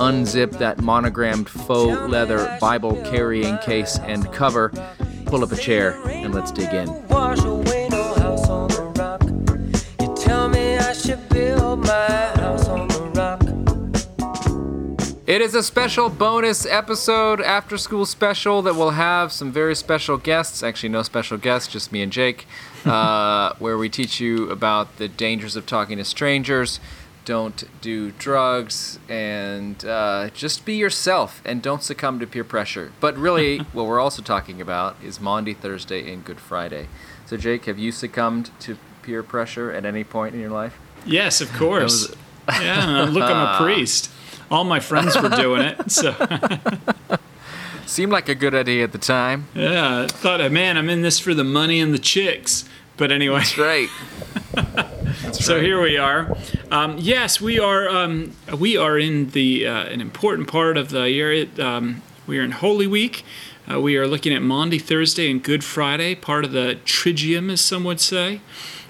unzip that monogrammed faux leather Bible carrying case and cover, pull up a chair, and let's dig in. It is a special bonus episode, after school special, that will have some very special guests. Actually, no special guests, just me and Jake, uh, where we teach you about the dangers of talking to strangers don't do drugs, and uh, just be yourself and don't succumb to peer pressure. But really, what we're also talking about is Maundy Thursday and Good Friday. So, Jake, have you succumbed to peer pressure at any point in your life? Yes, of course. yeah, look, I'm a priest. All my friends were doing it, so. Seemed like a good idea at the time. Yeah, I thought, man, I'm in this for the money and the chicks. But anyway. That's right. That's so right. here we are. Um, yes, we are. Um, we are in the uh, an important part of the year. Um, we are in Holy Week. Uh, we are looking at Maundy Thursday and Good Friday, part of the Triduum, as some would say.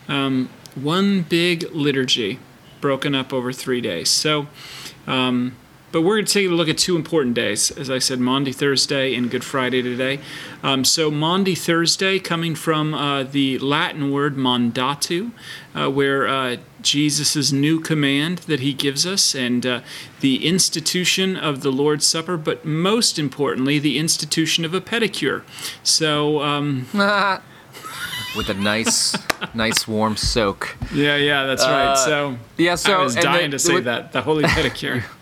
Um, one big liturgy, broken up over three days. So. Um, but we're going to take a look at two important days, as I said, Maundy Thursday and Good Friday today. Um, so, Maundy Thursday, coming from uh, the Latin word mandatu, uh, where uh, Jesus' new command that he gives us, and uh, the institution of the Lord's Supper, but most importantly, the institution of a pedicure. So, um, with a nice, nice warm soak. Yeah, yeah, that's right. Uh, so, yeah, so I was dying the, to say the, that the holy pedicure.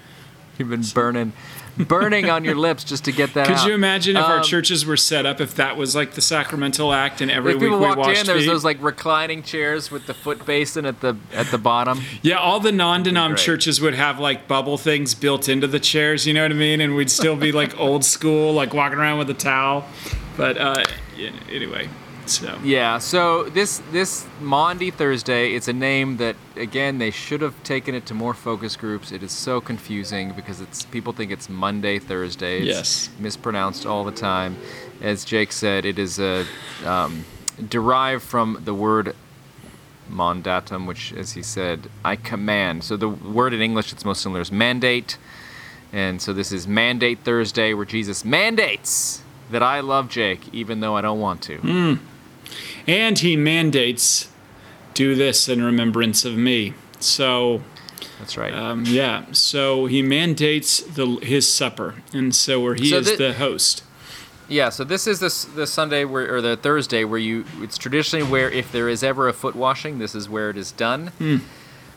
You've been burning, burning on your lips just to get that. Could out. you imagine if um, our churches were set up if that was like the sacramental act and every week people we walked washed in, there's those like reclining chairs with the foot basin at the at the bottom. Yeah, all the non-denom churches would have like bubble things built into the chairs. You know what I mean? And we'd still be like old school, like walking around with a towel. But uh, anyway. So yeah, so this this Maundy Thursday, it's a name that again they should have taken it to more focus groups. It is so confusing because it's people think it's Monday Thursday. It's yes, mispronounced all the time. As Jake said, it is a um, derived from the word mandatum, which, as he said, I command. So the word in English that's most similar is mandate, and so this is Mandate Thursday, where Jesus mandates that I love Jake even though I don't want to. Mm. And he mandates, do this in remembrance of me. So that's right. Um, yeah. So he mandates the his supper, and so where he so is the host. Yeah. So this is the the Sunday where or the Thursday where you it's traditionally where if there is ever a foot washing, this is where it is done. Mm.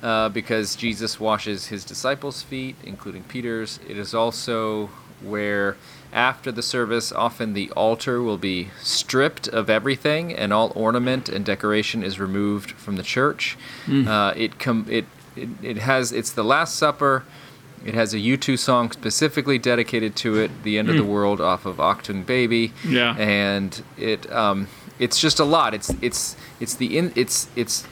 Uh, because Jesus washes his disciples' feet, including Peter's. It is also where after the service, often the altar will be stripped of everything, and all ornament and decoration is removed from the church. Mm. Uh, it, com- it, it it has it's the Last Supper. It has a U2 song specifically dedicated to it, "The End mm. of the hmm. World" off of Achtung Baby. Yeah, and it um, it's just a lot. It's it's it's the in, it's it's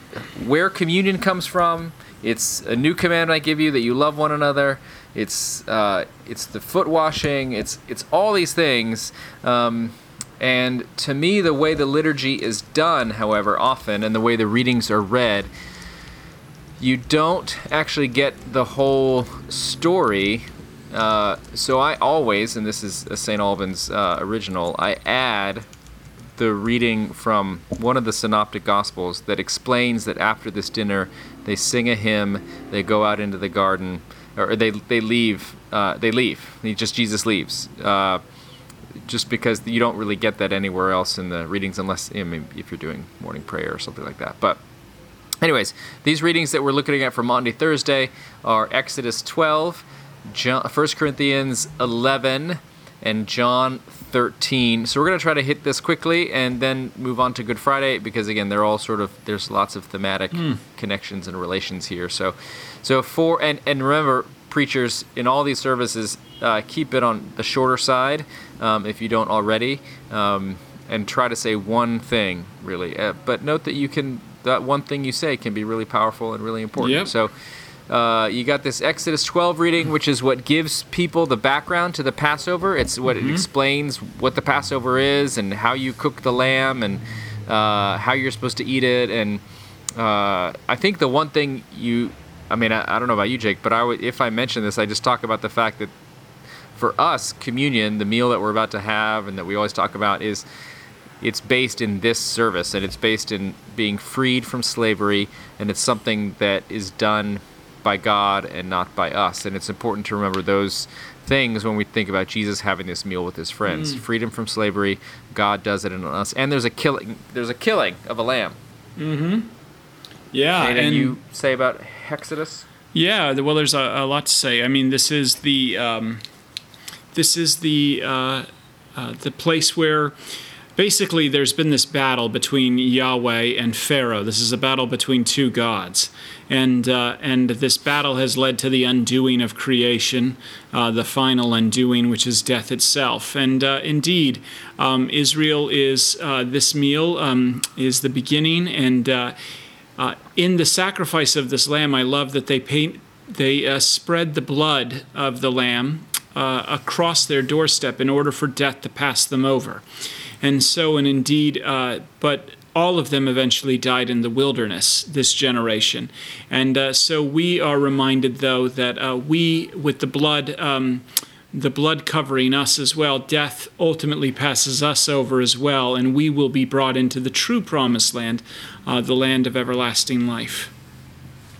where communion comes from. It's a new command I give you that you love one another. It's uh, it's the foot washing. It's it's all these things. Um, and to me, the way the liturgy is done, however, often, and the way the readings are read, you don't actually get the whole story. Uh, so I always, and this is a St. Albans uh, original, I add the reading from one of the synoptic gospels that explains that after this dinner they sing a hymn they go out into the garden or they they leave uh, they leave. He just jesus leaves uh, just because you don't really get that anywhere else in the readings unless I mean, if you're doing morning prayer or something like that. But anyways these readings that we're looking at for Maundy Thursday are exodus 12 John, 1 corinthians 11 and John 13. So we're going to try to hit this quickly and then move on to Good Friday because again, they're all sort of there's lots of thematic mm. connections and relations here. So so for and and remember preachers in all these services uh, keep it on the shorter side um, if you don't already, um, and try to say one thing really. Uh, but note that you can that one thing you say can be really powerful and really important. Yep. So. Uh, you got this Exodus 12 reading, which is what gives people the background to the Passover. It's what Mm-hmm. it explains what the Passover is and how you cook the lamb and uh, how you're supposed to eat it. And uh, I think the one thing you, I mean, I, I don't know about you, Jake, but I would, if I mention this, I just talk about the fact that for us, communion, the meal that we're about to have and that we always talk about, is it's based in this service and it's based in being freed from slavery and it's something that is done by God and not by us. And it's important to remember those things when we think about Jesus having this meal with his friends. Freedom from slavery, God does it in us. And there's a killing there's a killing of a lamb. Mm-hmm. Yeah, Anything you say about Exodus? Yeah, well, there's a, a lot to say. I mean, this is the um, this is the uh, uh, the place where basically there's been this battle between Yahweh and Pharaoh. This is a battle between two gods, and uh, and this battle has led to the undoing of creation, uh, the final undoing, which is death itself. And uh, indeed, um, Israel is uh, this meal um, is the beginning and. Uh, uh, in the sacrifice of this lamb, I love that they paint, they spread the blood of the lamb uh, across their doorstep in order for death to pass them over. And so, and indeed, uh, but all of them eventually died in the wilderness, this generation. And uh, so we are reminded, though, that uh, we, with the blood, um, the blood covering us as well, death ultimately passes us over as well, and we will be brought into the true promised land, uh, the land of everlasting life.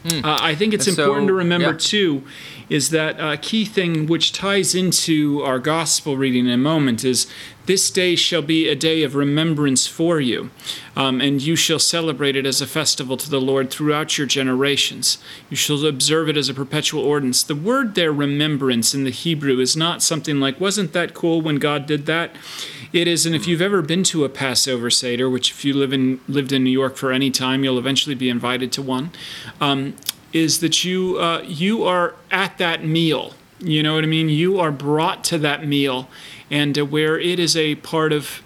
Uh, I think it's so- important to remember, yeah. too, is that uh, key thing which ties into our gospel reading in a moment is this day shall be a day of remembrance for you, um, and you shall celebrate it as a festival to the Lord throughout your generations. You shall observe it as a perpetual ordinance. The word there, remembrance, in the Hebrew is not something like, wasn't that cool when God did that? It is, and if you've ever been to a Passover Seder, which if you live in lived in New York for any time, you'll eventually be invited to one, um, is that you uh, you are at that meal. You know what I mean? You are brought to that meal, and uh, where it is a part of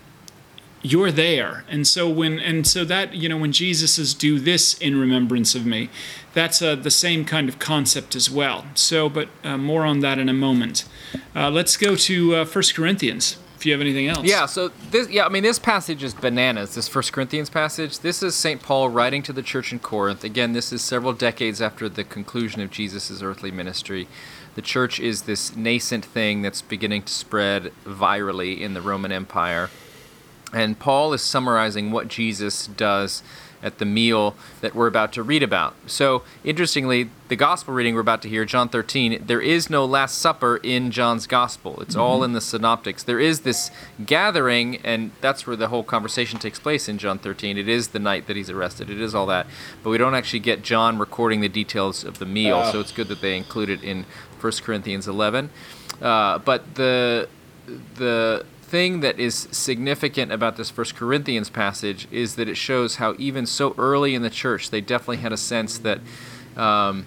you're there and so when and so that you know when jesus says do this in remembrance of me that's uh, the same kind of concept as well so but uh, more on that in a moment uh, let's go to uh, 1 corinthians you have anything else Yeah, so this yeah, I mean this passage is bananas. This First Corinthians passage. This is St. Paul writing to the church in Corinth. Again, this is several decades after the conclusion of Jesus' earthly ministry. The church is this nascent thing that's beginning to spread virally in the Roman Empire. And Paul is summarizing what Jesus does at the meal that we're about to read about. So, interestingly, the gospel reading we're about to hear, John 13, there is no Last Supper in John's gospel. It's all in the synoptics. There is this gathering, and that's where the whole conversation takes place in John 13. It is the night that he's arrested, it is all that. But we don't actually get John recording the details of the meal, so it's good that they include it in 1 Corinthians 11. Uh, but the the thing that is significant about this First Corinthians passage is that it shows how even so early in the church they definitely had a sense that um,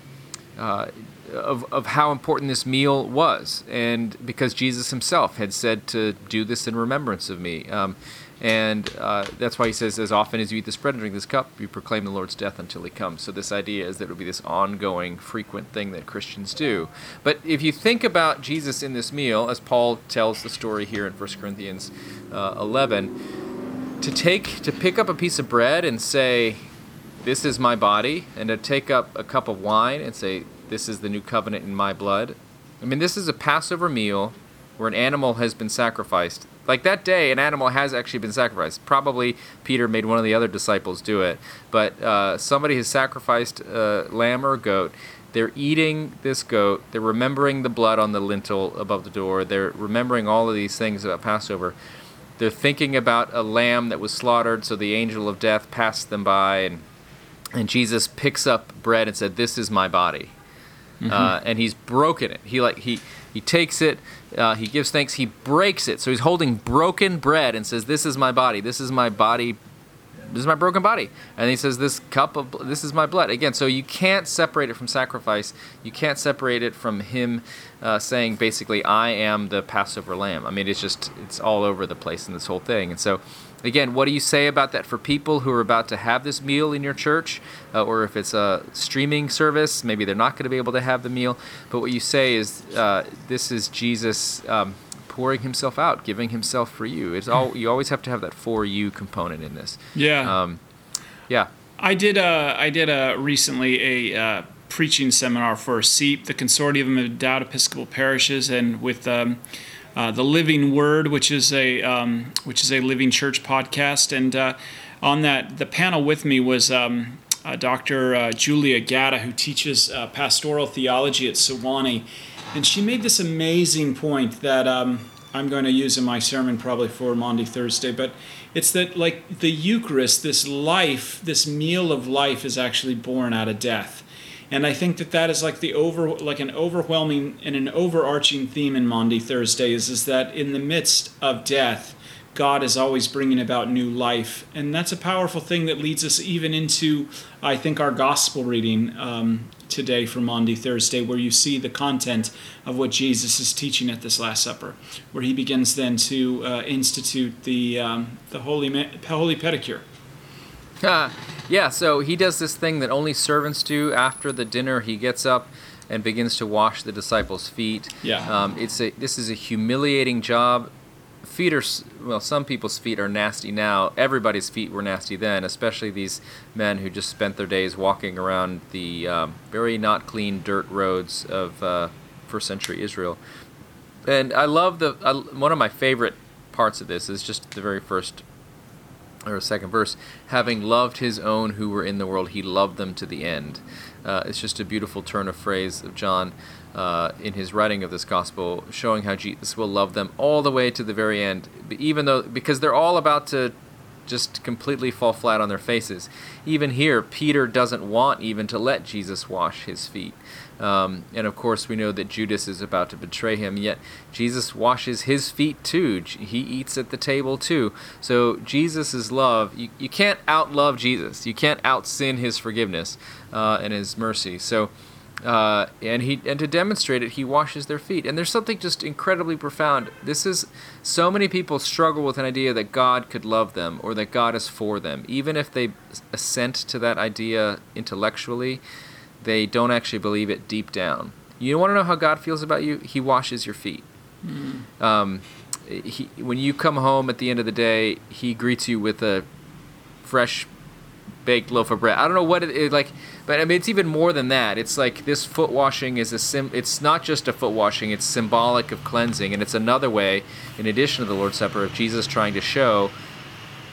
uh, of, of how important this meal was, and because Jesus himself had said to do this in remembrance of me. Um, and uh, that's why he says, as often as you eat this bread and drink this cup, you proclaim the Lord's death until he comes. So, this idea is that it will be this ongoing, frequent thing that Christians do. But if you think about Jesus in this meal, as Paul tells the story here in 1 Corinthians uh, 11, to take, to pick up a piece of bread and say, This is my body, and to take up a cup of wine and say, This is the new covenant in my blood. I mean, this is a Passover meal where an animal has been sacrificed. Like that day, an animal has actually been sacrificed. Probably Peter made one of the other disciples do it, but uh, somebody has sacrificed a lamb or a goat. They're eating this goat. They're remembering the blood on the lintel above the door. They're remembering all of these things about Passover. They're thinking about a lamb that was slaughtered, so the angel of death passed them by, and and Jesus picks up bread and said, "This is my body." Uh, and he's broken it. He like he he takes it, uh, he gives thanks, he breaks it. So he's holding broken bread and says, "This is my body. This is my body this is my broken body, and he says, "This cup of this is my blood." Again, so you can't separate it from sacrifice. You can't separate it from him uh, saying basically, "I am the Passover lamb." I mean, it's just it's all over the place in this whole thing, and so. Again, what do you say about that for people who are about to have this meal in your church, uh, or if it's a streaming service, maybe they're not going to be able to have the meal. But what you say is, uh, this is Jesus um, pouring himself out, giving himself for you. It's all you always have to have that for you component in this. Yeah. Um, yeah. I did I did recently a uh, preaching seminar for CEEP, the Consortium of Endowed Episcopal Parishes, and with um, uh, the Living Word, which is a um, which is a Living Church podcast, and uh, on that the panel with me was. Um, uh, Dr. Uh, Julia Gatta, who teaches uh, pastoral theology at Sewanee, and she made this amazing point that um, I'm going to use in my sermon probably for Maundy Thursday, but it's that like the Eucharist, this life, this meal of life is actually born out of death. And I think that that is like the over, like an overwhelming and an overarching theme in Maundy Thursday is, is that in the midst of death, God is always bringing about new life. And that's a powerful thing that leads us even into, I think, our gospel reading um, today for Maundy Thursday, where you see the content of what Jesus is teaching at this Last Supper, where he begins then to uh, institute the, um, the holy, holy pedicure. Uh, yeah, so he does this thing that only servants do after the dinner. He gets up and begins to wash the disciples' feet. Yeah. Um, it's a this is a humiliating job. Feet are well, some people's feet are nasty now. Everybody's feet were nasty then, especially these men who just spent their days walking around the um, very not clean dirt roads of uh, first century Israel. And I love the one of my favorite parts of this is just the very first or second verse, having loved his own who were in the world, he loved them to the end. Uh, it's just a beautiful turn of phrase of John uh, in his writing of this gospel, showing how Jesus will love them all the way to the very end, even though because they're all about to just completely fall flat on their faces. Even here, Peter doesn't want even to let Jesus wash his feet. Um, and of course, we know that Judas is about to betray him, yet Jesus washes his feet too. He eats at the table too. So, Jesus' love, you, you can't outlove Jesus. You can't out sin his forgiveness uh, and his mercy. So, uh, and he and to demonstrate it, he washes their feet. And there's something just incredibly profound. This is so many people struggle with an idea that God could love them or that God is for them, even if they assent to that idea intellectually they don't actually believe it deep down. You want to know how God feels about you? He washes your feet. Mm. Um, he, when you come home at the end of the day, he greets you with a fresh baked loaf of bread. I don't know what it is like, but I mean it's even more than that. It's like this foot washing is a sim. It's not just a foot washing. It's symbolic of cleansing, and it's another way, in addition to the Lord's Supper, of Jesus trying to show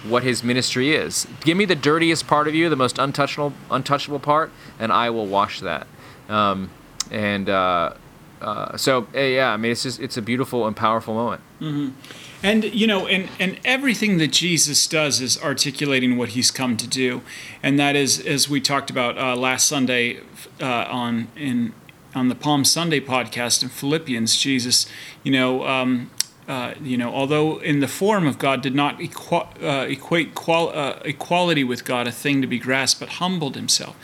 what his ministry is. Give me the dirtiest part of you, the most untouchable, untouchable part, and I will wash that. Um, and uh, uh, so, uh, yeah, I mean, it's just it's a beautiful and powerful moment. Mm-hmm. And you know, and and everything that Jesus does is articulating what he's come to do, and that is, as we talked about uh, last Sunday uh, on in on the Palm Sunday podcast in Philippians, Jesus, you know, um, uh, you know, although in the form of God did not equa- uh, equate qual- uh, equality with God a thing to be grasped, but humbled himself.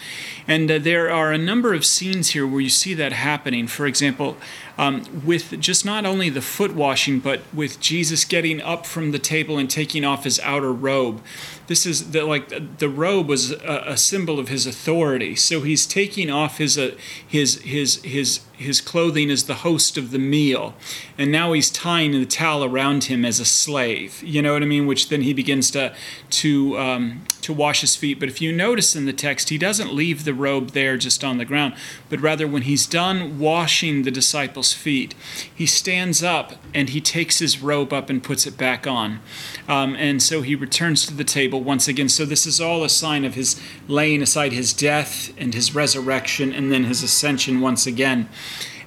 And uh, there are a number of scenes here where you see that happening. For example, um, with just not only the foot washing, but with Jesus getting up from the table and taking off his outer robe. This is the, like the robe was a, a symbol of his authority. So he's taking off his uh, his his his his clothing as the host of the meal, and now he's tying the towel around him as a slave. You know what I mean? Which then he begins to to um, to wash his feet. But if you notice in the text, he doesn't leave the robe there just on the ground, but rather when he's done washing the disciples' feet, he stands up and he takes his robe up and puts it back on, um, and so he returns to the table once again. So this is all a sign of his laying aside his death and his resurrection, and then his ascension once again.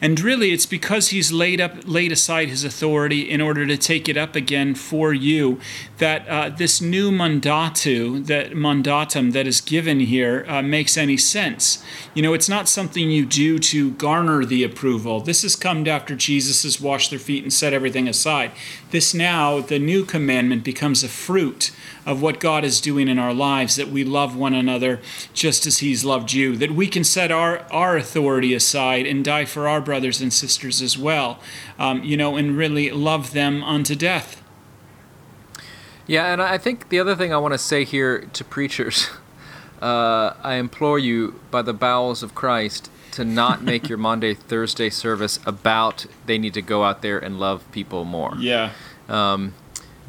And really, it's because he's laid up, laid aside his authority in order to take it up again for you that uh, this new mandatu, that mandatum that is given here, uh, makes any sense. You know, it's not something you do to garner the approval. This has come after Jesus has washed their feet and set everything aside. this now, the new commandment, becomes a fruit of what God is doing in our lives, that we love one another just as He's loved you, that we can set our, our authority aside and die for our brothers and sisters as well, um, you know, and really love them unto death. Yeah, and I think the other thing I want to say here to preachers, uh, I implore you by the bowels of Christ to not make your Monday Thursday service about they need to go out there and love people more. Yeah. Um,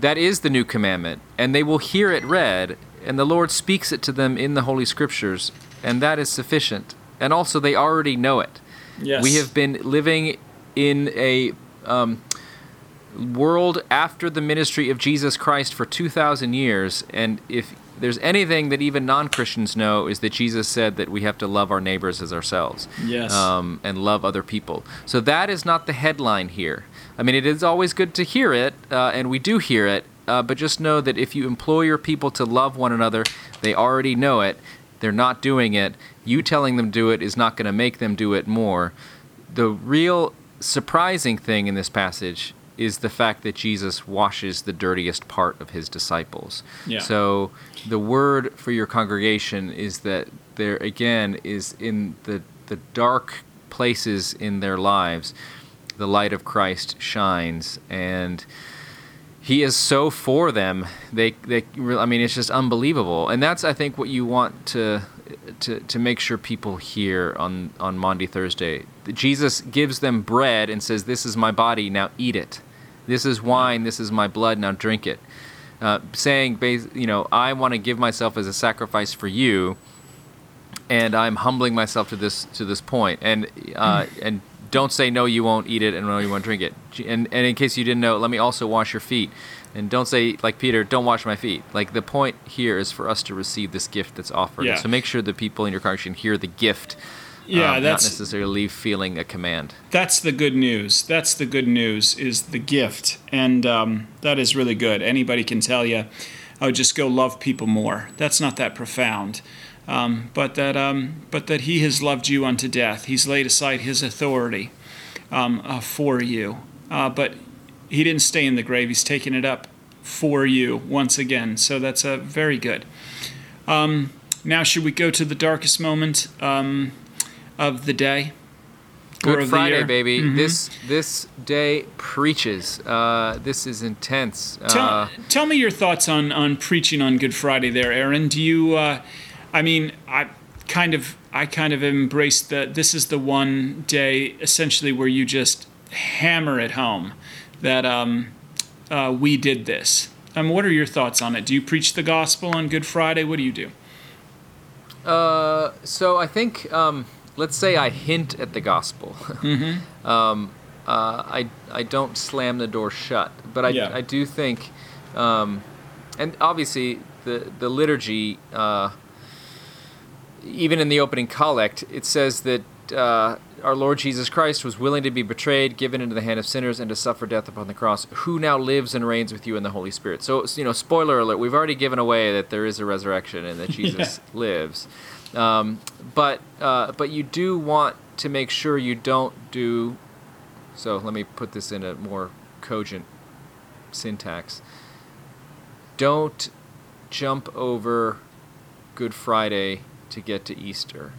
that is the new commandment, and they will hear it read, and the Lord speaks it to them in the Holy Scriptures, and that is sufficient. And also, they already know it. Yes. We have been living in a um, world after the ministry of Jesus Christ for 2,000 years, and if there's anything that even non-Christians know is that Jesus said that we have to love our neighbors as ourselves. Yes. Um, and love other people. So that is not the headline here. I mean, it is always good to hear it, uh, and we do hear it. Uh, but just know that if you employ your people to love one another, they already know it. They're not doing it. You telling them to do it is not going to make them do it more. The real surprising thing in this passage is the fact that Jesus washes the dirtiest part of his disciples. Yeah. So the word for your congregation is that there again is in the the dark places in their lives the light of Christ shines. And he is so for them they they I mean it's just unbelievable. And that's I think what you want to to, to make sure people hear on on Maundy Thursday. Jesus gives them bread and says this is my body now eat it. This is wine this is my blood now drink it uh, saying you know I want to give myself as a sacrifice for you and I'm humbling myself to this to this point. And uh, and don't say no you won't eat it and no you won't drink it. And, and in case you didn't know let me also wash your feet. And don't say like peter don't wash my feet. Like the point here is for us to receive this gift that's offered. Yeah. so make sure the people in your congregation hear the gift Yeah, um, that's- not necessarily feeling a command That's the good news. That's the good news is the gift, and um, that is really good. Anybody can tell you, "Oh, just go love people more." That's not that profound, um, but that um, but that He has loved you unto death. He's laid aside His authority um, uh, for you, uh, but He didn't stay in the grave. He's taken it up for you once again. So that's uh, very good. Um, now, should we go to the darkest moment um, of the day? Good of friday baby Mhm. this this day preaches uh, this is intense Tell, uh, tell me your thoughts on, on preaching on Good Friday there, Aaron. Do you, uh, I mean, I kind of, I kind of embraced that this is the one day essentially where you just hammer it home that um, uh, we did this. Um, what are your thoughts on it? Do you preach the gospel on Good Friday? What do you do? Uh, so I think um, let's say I hint at the gospel. Mm-hmm. um, uh, I I don't slam the door shut, but I Yeah. I do think, um, and obviously the the liturgy, uh, even in the opening collect, it says that. Uh, our Lord Jesus Christ was willing to be betrayed, given into the hand of sinners, and to suffer death upon the cross, who now lives and reigns with you in the Holy Spirit. So, you know, spoiler alert, we've already given away that there is a resurrection and that Jesus lives. Um, but uh, but you do want to make sure you don't do. So let me put this in a more cogent syntax. Don't jump over Good Friday to get to Easter,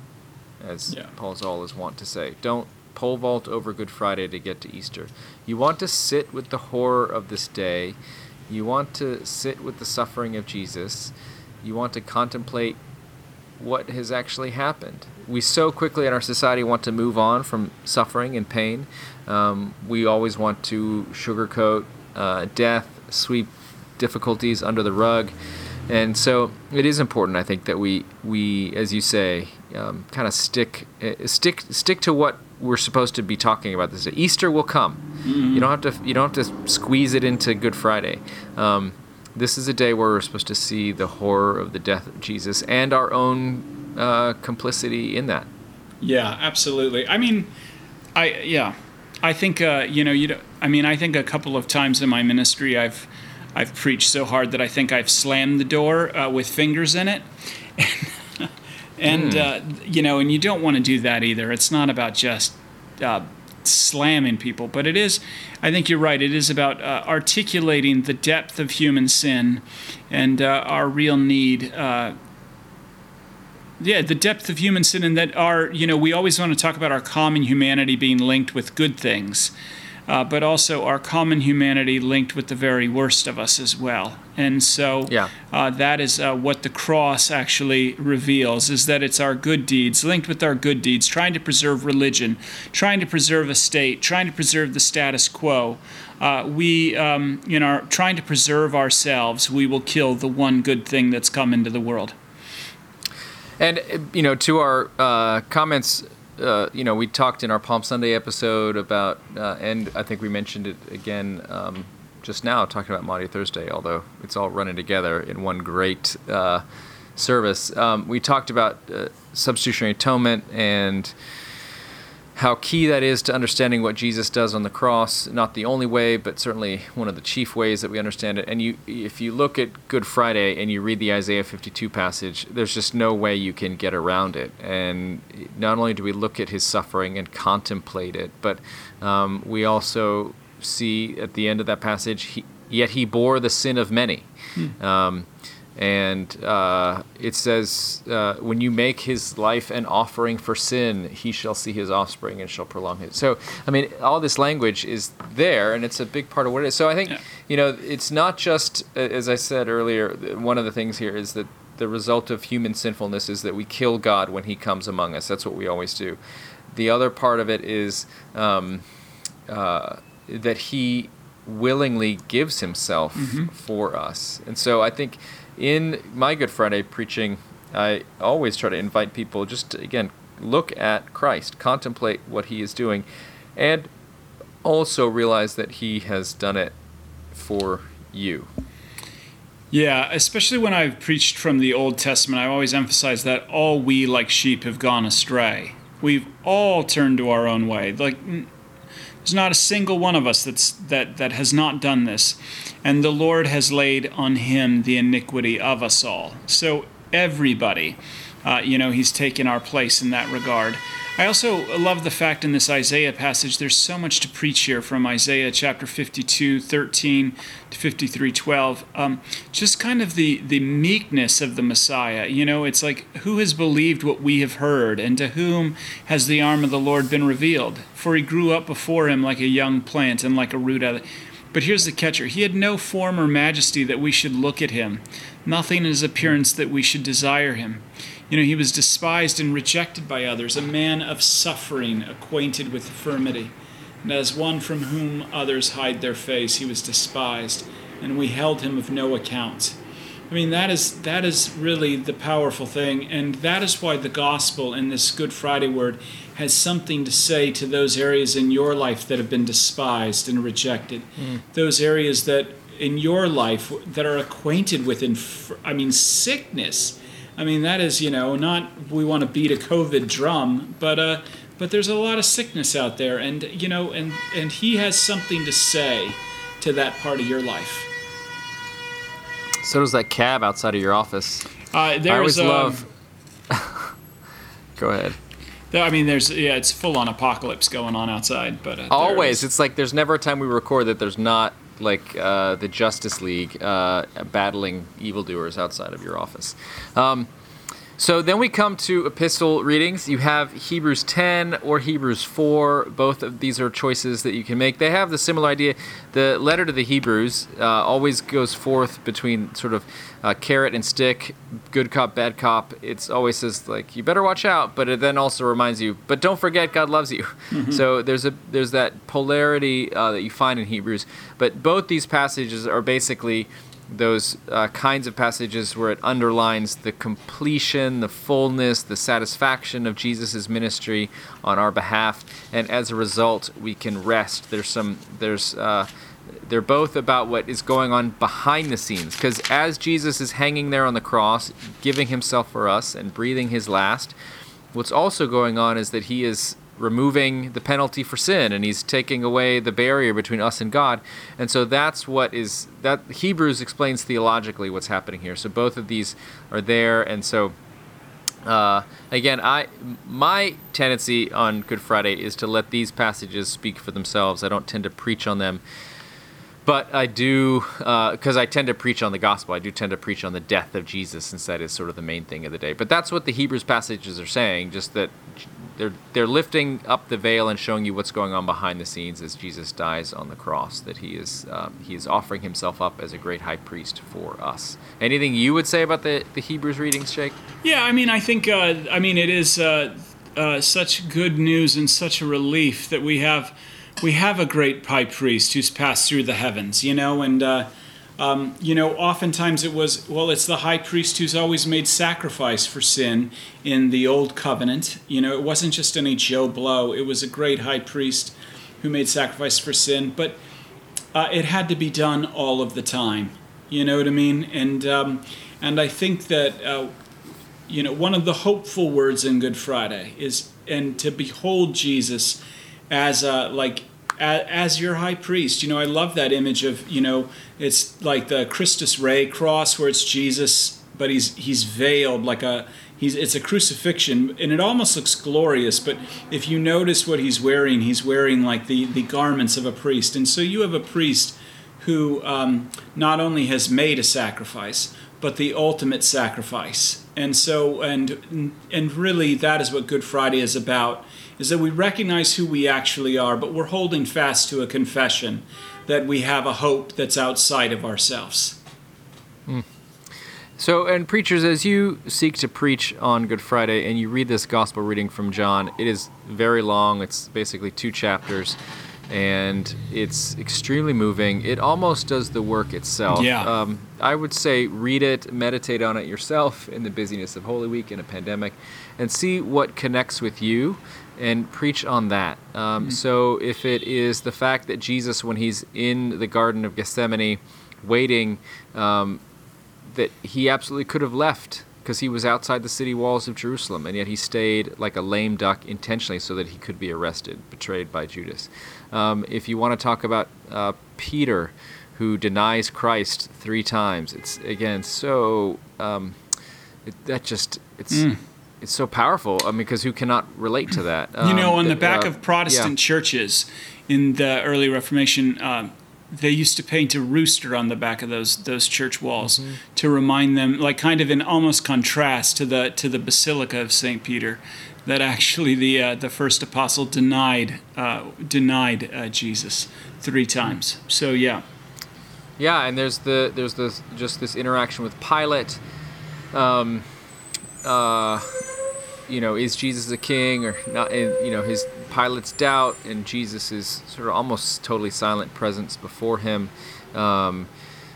as Yeah. Paul Zahl is wont to say. Don't pole vault over Good Friday to get to Easter. You want to sit with the horror of this day. You want to sit with the suffering of Jesus. You want to contemplate what has actually happened. We so quickly in our society want to move on from suffering and pain. Um, we always want to sugarcoat uh, death, sweep difficulties under the rug. And so it is important, I think, that we, we as you say, um, kind of stick, uh, stick, stick to what we're supposed to be talking about this day. Easter will come. You don't have to, you don't have to squeeze it into Good Friday. Um, this is a day where we're supposed to see the horror of the death of Jesus and our own uh, complicity in that. Yeah, absolutely. I mean, I yeah, I think uh, you know you. I mean, I think a couple of times in my ministry, I've I've preached so hard that I think I've slammed the door uh, with fingers in it, and uh, you know, and you don't want to do that either. It's not about just uh, slamming people, but it is, I think you're right, it is about uh, articulating the depth of human sin and uh, our real need. Uh, yeah, the depth of human sin, and that our, you know, we always want to talk about our common humanity being linked with good things uh, but also our common humanity linked with the very worst of us as well. And so yeah. uh, that is uh, what the cross actually reveals is that it's our good deeds linked with our good deeds, trying to preserve religion, trying to preserve a state, trying to preserve the status quo. Uh, we, um, in our trying to preserve ourselves, we will kill the one good thing that's come into the world. And you know, to our uh, comments uh, you know, we talked in our Palm Sunday episode about, uh, and I think we mentioned it again um, just now, talking about Maundy Thursday, although it's all running together in one great uh, service. Um, we talked about uh, substitutionary atonement and how key that is to understanding what Jesus does on the cross. Not the only way, but certainly one of the chief ways that we understand it. And you, if you look at Good Friday and you read the Isaiah 52 passage, there's just no way you can get around it. And not only do we look at his suffering and contemplate it, but um, we also see at the end of that passage, he, yet he bore the sin of many. Hmm. Um, and uh, it says, uh, "When you make his life an offering for sin, he shall see his offspring and shall prolong his." So, I mean, all this language is there, and it's a big part of what it is. So, I think yeah. you know, it's not just as I said earlier. One of the things here is that the result of human sinfulness is that we kill God when He comes among us. That's what we always do. The other part of it is um, uh, that He willingly gives Himself mm-hmm. for us, and so I think in my Good Friday preaching, I always try to invite people just to, again look at Christ, contemplate what He is doing, and also realize that He has done it for you. Yeah, especially when I've preached from the Old Testament, I always emphasize that all we like sheep have gone astray. We've all turned to our own way. Like there's not a single one of us that's that that has not done this and the Lord has laid on him the iniquity of us all. So, everybody, uh, you know, he's taken our place in that regard. I also love the fact in this Isaiah passage, there's so much to preach here from Isaiah chapter 52, 13 to 53, 12. Um, just kind of the, the meekness of the Messiah. You know, it's like, who has believed what we have heard, and to whom has the arm of the Lord been revealed? For he grew up before him like a young plant and like a root out of but here's the catcher He had no form or majesty that we should look at him, nothing in his appearance that we should desire him. You know, he was despised and rejected by others, a man of suffering, acquainted with infirmity. And as one from whom others hide their face, he was despised, and we held him of no account. I mean, that is that is really the powerful thing, and that is why the gospel in this Good Friday word has something to say to those areas in your life that have been despised and rejected. Mm. Those areas that in your life that are acquainted with, inf- I mean, sickness. I mean, that is, you know, not we want to beat a COVID drum, but uh, but there's a lot of sickness out there, and you know, and and he has something to say to that part of your life. So does that cab outside of your office. Uh, I always um, love. Go ahead. I mean, there's yeah, it's full on apocalypse going on outside, but uh, always it's like there's never a time we record that there's not like uh, the Justice League uh, battling evildoers outside of your office. Um, so then we come to epistle readings. You have Hebrews 10 or Hebrews 4. Both of these are choices that you can make. They have the similar idea. The letter to the Hebrews uh, always goes forth between sort of uh, carrot and stick, good cop, bad cop. It always says like you better watch out, but it then also reminds you, but don't forget God loves you. Mm-hmm. So there's a there's that polarity uh, that you find in Hebrews. But both these passages are basically those uh, kinds of passages where it underlines the completion, the fullness, the satisfaction of Jesus' ministry on our behalf, and as a result, we can rest. There's some, there's, uh, they're both about what is going on behind the scenes, because as Jesus is hanging there on the cross, giving himself for us and breathing his last, what's also going on is that he is removing the penalty for sin and he's taking away the barrier between us and God. And so that's what is that Hebrews explains theologically what's happening here. So both of these are there and so Uh, again, I my tendency on Good Friday is to let these passages speak for themselves. I don't tend to preach on them, but I do because uh, I tend to preach on the gospel. I do tend to preach on the death of Jesus, since that is sort of the main thing of the day. But that's what the Hebrews passages are saying. Just that they're they're lifting up the veil and showing you what's going on behind the scenes as Jesus dies on the cross. That he is um, he is offering himself up as a great high priest for us. Anything you would say about the the Hebrews readings, Jake? Yeah, I mean, I think uh, I mean it is uh, uh, such good news and such a relief that we have we have a great high priest who's passed through the heavens, you know, and. Uh, um, you know, oftentimes it was, well, it's the high priest who's always made sacrifice for sin in the old covenant. You know, it wasn't just any Joe Blow, it was a great high priest who made sacrifice for sin, but uh, it had to be done all of the time. You know what I mean? And, um, and I think that, uh, you know, one of the hopeful words in Good Friday is, and to behold Jesus as uh, like as your high priest. You know, I love that image of, you know, it's like the Christus Rex cross where it's Jesus, but he's he's veiled like a he's it's a crucifixion and it almost looks glorious, but if you notice what he's wearing, he's wearing like the the garments of a priest. And so you have a priest who um, not only has made a sacrifice, but the ultimate sacrifice. And so and and really that is what Good Friday is about is that we recognize who we actually are, but we're holding fast to a confession that we have a hope that's outside of ourselves. Mm. So, and preachers, as you seek to preach on Good Friday and you read this gospel reading from John, it is very long. It's basically two chapters and it's extremely moving. It almost does the work itself. Yeah. Um, I would say read it, meditate on it yourself in the busyness of Holy Week in a pandemic, and see what connects with you and preach on that. Um, mm-hmm. So if it is the fact that Jesus, when he's in the Garden of Gethsemane, waiting, um, that he absolutely could have left because he was outside the city walls of Jerusalem, and yet he stayed like a lame duck intentionally so that he could be arrested, betrayed by Judas. Um, if you want to talk about uh, Peter, who denies Christ three times, it's again so um, it, that just it's. Mm it's so powerful. I mean, because who cannot relate to that? Um, you know, um, on the back uh, of Protestant yeah. churches in the early Reformation, um, they used to paint a rooster on the back of those those church walls mm-hmm. to remind them, like kind of in almost contrast to the to the Basilica of Saint Peter, that actually the uh, the first apostle denied uh, denied uh, Jesus three times. So yeah. Yeah, and there's the there's this just this interaction with Pilate. Um, uh, you know, is Jesus a king or not? And, you know, his Pilate's doubt and Jesus is sort of almost totally silent presence before him. Um,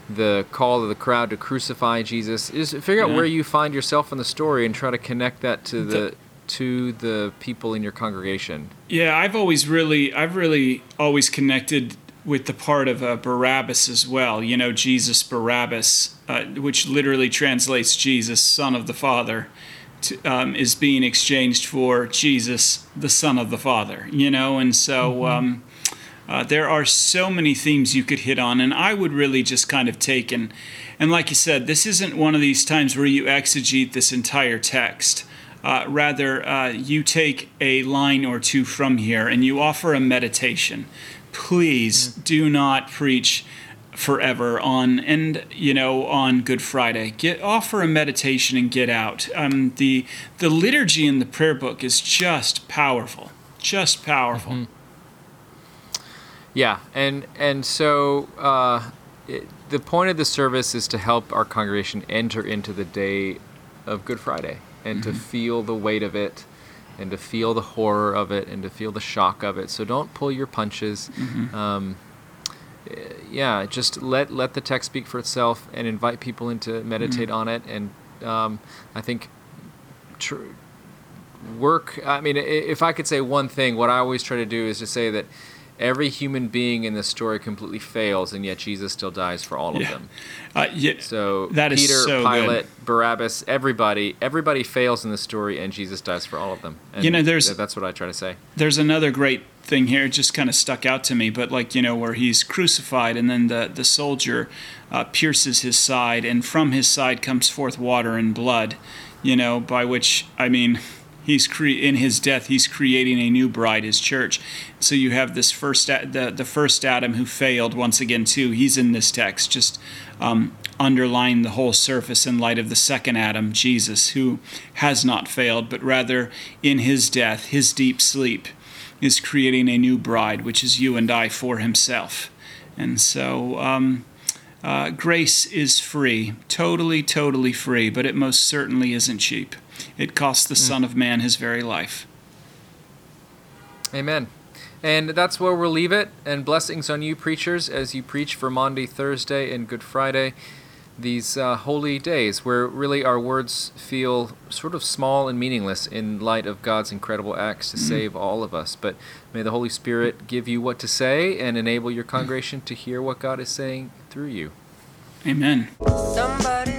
the call of the crowd to crucify Jesus is figure out yeah. where you find yourself in the story and try to connect that to the to the people in your congregation. Yeah, I've always really, I've really always connected with the part of uh, Barabbas as well. You know, Jesus Barabbas, uh, which literally translates Jesus, Son of the Father to, um, is being exchanged for Jesus, the Son of the Father, you know, and so mm-hmm. um, uh, there are so many themes you could hit on, and I would really just kind of take and, and like you said, this isn't one of these times where you exegete this entire text. Uh, rather, uh, you take a line or two from here and you offer a meditation. Please mm. do not preach forever on and you know on Good Friday. Get offer a meditation and get out. Um, the the liturgy in the prayer book is just powerful, just powerful. Mm-hmm. Yeah, and and so uh, it, the point of the service is to help our congregation enter into the day of Good Friday and mm-hmm. to feel the weight of it and to feel the horror of it and to feel the shock of it. So don't pull your punches. Mm-hmm. Um, yeah, just let let the text speak for itself and invite people in to meditate mm-hmm. on it. And um, I think tr- work. I mean, if I could say one thing, what I always try to do is to say that every human being in the story completely fails, and yet Jesus still dies for all yeah. of them. Uh, yeah, so that Peter, is so Pilate, good. Barabbas, everybody, everybody fails in the story, and Jesus dies for all of them. And you know, there's that's what I try to say. There's another great thing here. It just kind of stuck out to me, but like you know, where he's crucified, and then the the soldier uh, pierces his side, and from his side comes forth water and blood you know, by which I mean he's cre- in his death he's creating a new bride his church. So you have this first the, the first adam who failed once again too. He's in this text just um, underlying the whole surface in light of the second adam jesus who has not failed but rather in his death his deep sleep is creating a new bride which is you and i for himself. And so um, uh, grace is free, totally, totally free, but it most certainly isn't cheap. It costs the mm. Son of Man his very life. Amen. And that's where we'll leave it. And blessings on you, preachers, as you preach for Maundy Thursday and Good Friday, these uh, holy days where really our words feel sort of small and meaningless in light of God's incredible acts to mm. save all of us. But may the Holy Spirit give you what to say and enable your congregation to hear what God is saying through you. Amen. Somebody's